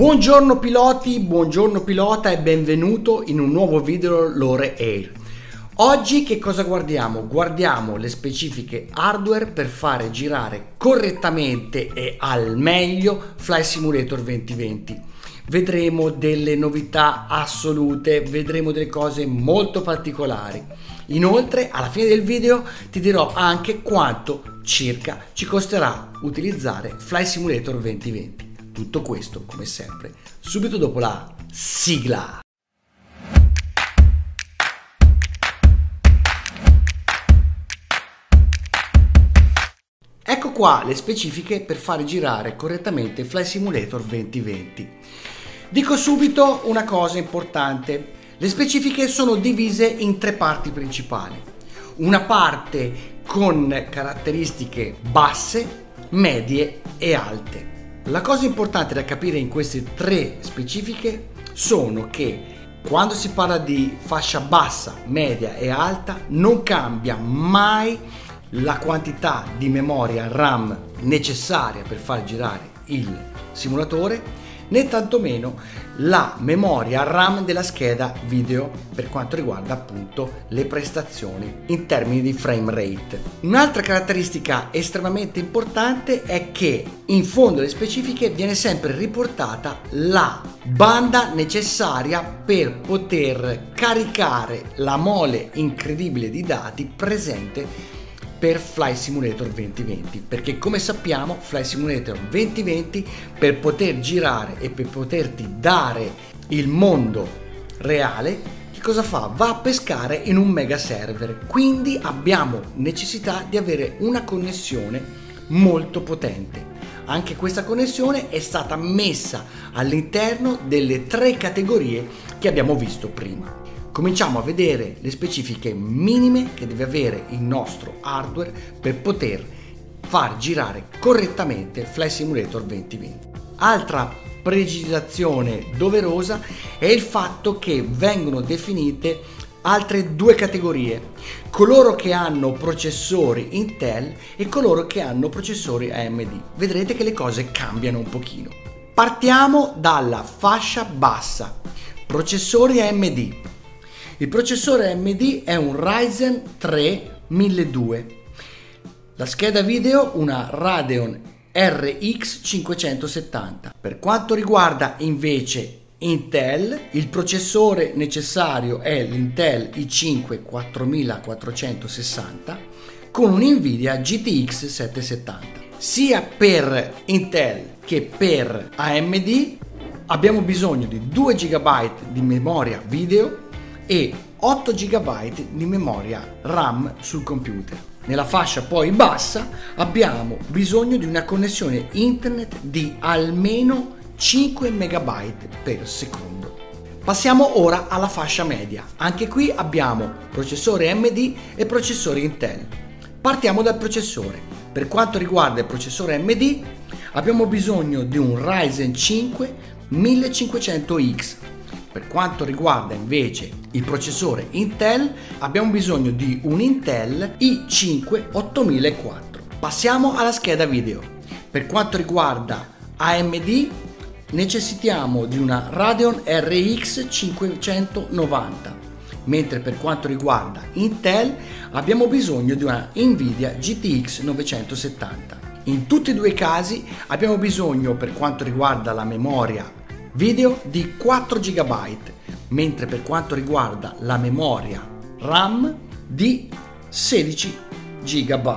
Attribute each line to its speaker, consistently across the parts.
Speaker 1: Buongiorno piloti, buongiorno pilota e benvenuto in un nuovo video Lore Air. Oggi che cosa guardiamo? Guardiamo le specifiche hardware per fare girare correttamente e al meglio Fly Simulator 2020. Vedremo delle novità assolute, vedremo delle cose molto particolari. Inoltre, alla fine del video ti dirò anche quanto circa ci costerà utilizzare Fly Simulator 2020. Tutto questo, come sempre, subito dopo la sigla. Ecco qua le specifiche per fare girare correttamente Fly Simulator 2020. Dico subito una cosa importante. Le specifiche sono divise in tre parti principali. Una parte con caratteristiche basse, medie e alte. La cosa importante da capire in queste tre specifiche sono che quando si parla di fascia bassa, media e alta non cambia mai la quantità di memoria RAM necessaria per far girare il simulatore né tantomeno la memoria RAM della scheda video per quanto riguarda appunto le prestazioni in termini di frame rate. Un'altra caratteristica estremamente importante è che in fondo alle specifiche viene sempre riportata la banda necessaria per poter caricare la mole incredibile di dati presente per Fly Simulator 2020 perché come sappiamo Fly Simulator 2020 per poter girare e per poterti dare il mondo reale che cosa fa? Va a pescare in un mega server. Quindi abbiamo necessità di avere una connessione molto potente. Anche questa connessione è stata messa all'interno delle tre categorie che abbiamo visto prima cominciamo a vedere le specifiche minime che deve avere il nostro hardware per poter far girare correttamente Flight Simulator 2020. Altra precisazione doverosa è il fatto che vengono definite altre due categorie, coloro che hanno processori Intel e coloro che hanno processori AMD. Vedrete che le cose cambiano un pochino. Partiamo dalla fascia bassa, processori AMD. Il processore AMD è un Ryzen 3 1200. La scheda video una Radeon RX 570. Per quanto riguarda invece Intel, il processore necessario è l'Intel i5 4460 con un Nvidia GTX 770. Sia per Intel che per AMD abbiamo bisogno di 2 GB di memoria video e 8 GB di memoria RAM sul computer. Nella fascia poi bassa abbiamo bisogno di una connessione internet di almeno 5 MB per secondo. Passiamo ora alla fascia media. Anche qui abbiamo processore AMD e processore Intel. Partiamo dal processore. Per quanto riguarda il processore AMD abbiamo bisogno di un Ryzen 5 1500X per quanto riguarda invece il processore Intel abbiamo bisogno di un Intel i5 8004. Passiamo alla scheda video. Per quanto riguarda AMD necessitiamo di una Radeon RX 590 mentre per quanto riguarda Intel abbiamo bisogno di una Nvidia GTX 970. In tutti e due i casi abbiamo bisogno per quanto riguarda la memoria video di 4 GB, mentre per quanto riguarda la memoria RAM di 16 GB.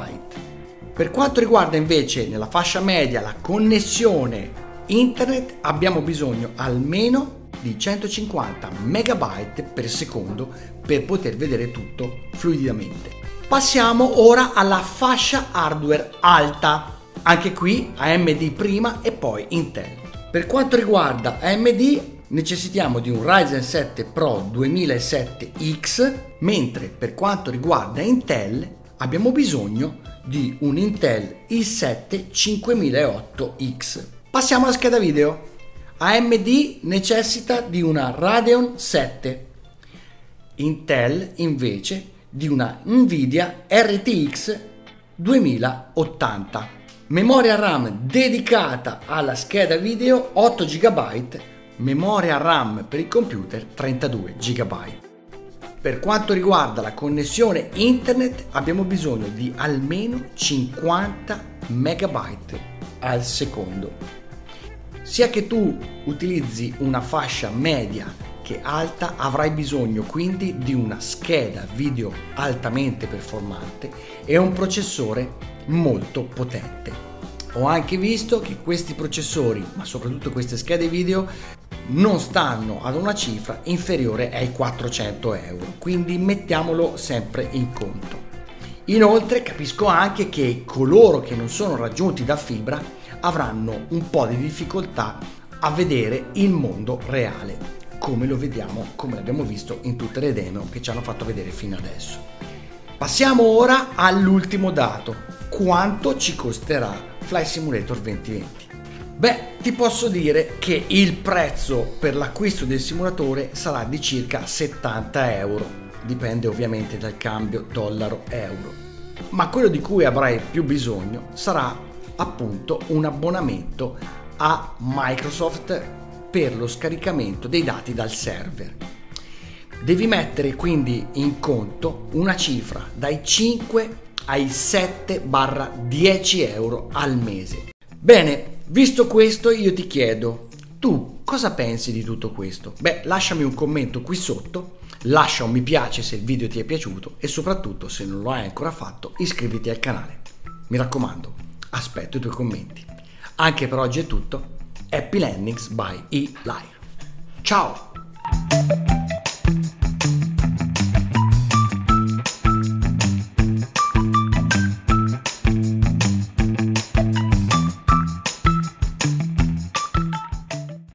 Speaker 1: Per quanto riguarda invece nella fascia media la connessione internet abbiamo bisogno almeno di 150 MB per secondo per poter vedere tutto fluidamente. Passiamo ora alla fascia hardware alta. Anche qui AMD prima e poi Intel. Per quanto riguarda AMD necessitiamo di un Ryzen 7 Pro 2007X, mentre per quanto riguarda Intel abbiamo bisogno di un Intel i7 5008X. Passiamo alla scheda video. AMD necessita di una Radeon 7, Intel invece di una Nvidia RTX 2080. Memoria RAM dedicata alla scheda video 8 GB, memoria RAM per il computer 32 GB. Per quanto riguarda la connessione internet abbiamo bisogno di almeno 50 MB al secondo. Sia che tu utilizzi una fascia media che alta avrai bisogno quindi di una scheda video altamente performante e un processore molto potente. Ho anche visto che questi processori, ma soprattutto queste schede video, non stanno ad una cifra inferiore ai 400 euro, quindi mettiamolo sempre in conto. Inoltre capisco anche che coloro che non sono raggiunti da fibra avranno un po' di difficoltà a vedere il mondo reale, come lo vediamo, come l'abbiamo visto in tutte le demo che ci hanno fatto vedere fino adesso. Passiamo ora all'ultimo dato, quanto ci costerà Fly Simulator 2020. Beh, ti posso dire che il prezzo per l'acquisto del simulatore sarà di circa 70 euro, dipende ovviamente dal cambio dollaro-euro. Ma quello di cui avrai più bisogno sarà appunto un abbonamento a Microsoft per lo scaricamento dei dati dal server. Devi mettere quindi in conto una cifra dai 5 ai 7-10 euro al mese. Bene, visto questo io ti chiedo, tu cosa pensi di tutto questo? Beh, lasciami un commento qui sotto, lascia un mi piace se il video ti è piaciuto e soprattutto se non lo hai ancora fatto iscriviti al canale. Mi raccomando, aspetto i tuoi commenti. Anche per oggi è tutto. Happy Landings by E-Live. Ciao!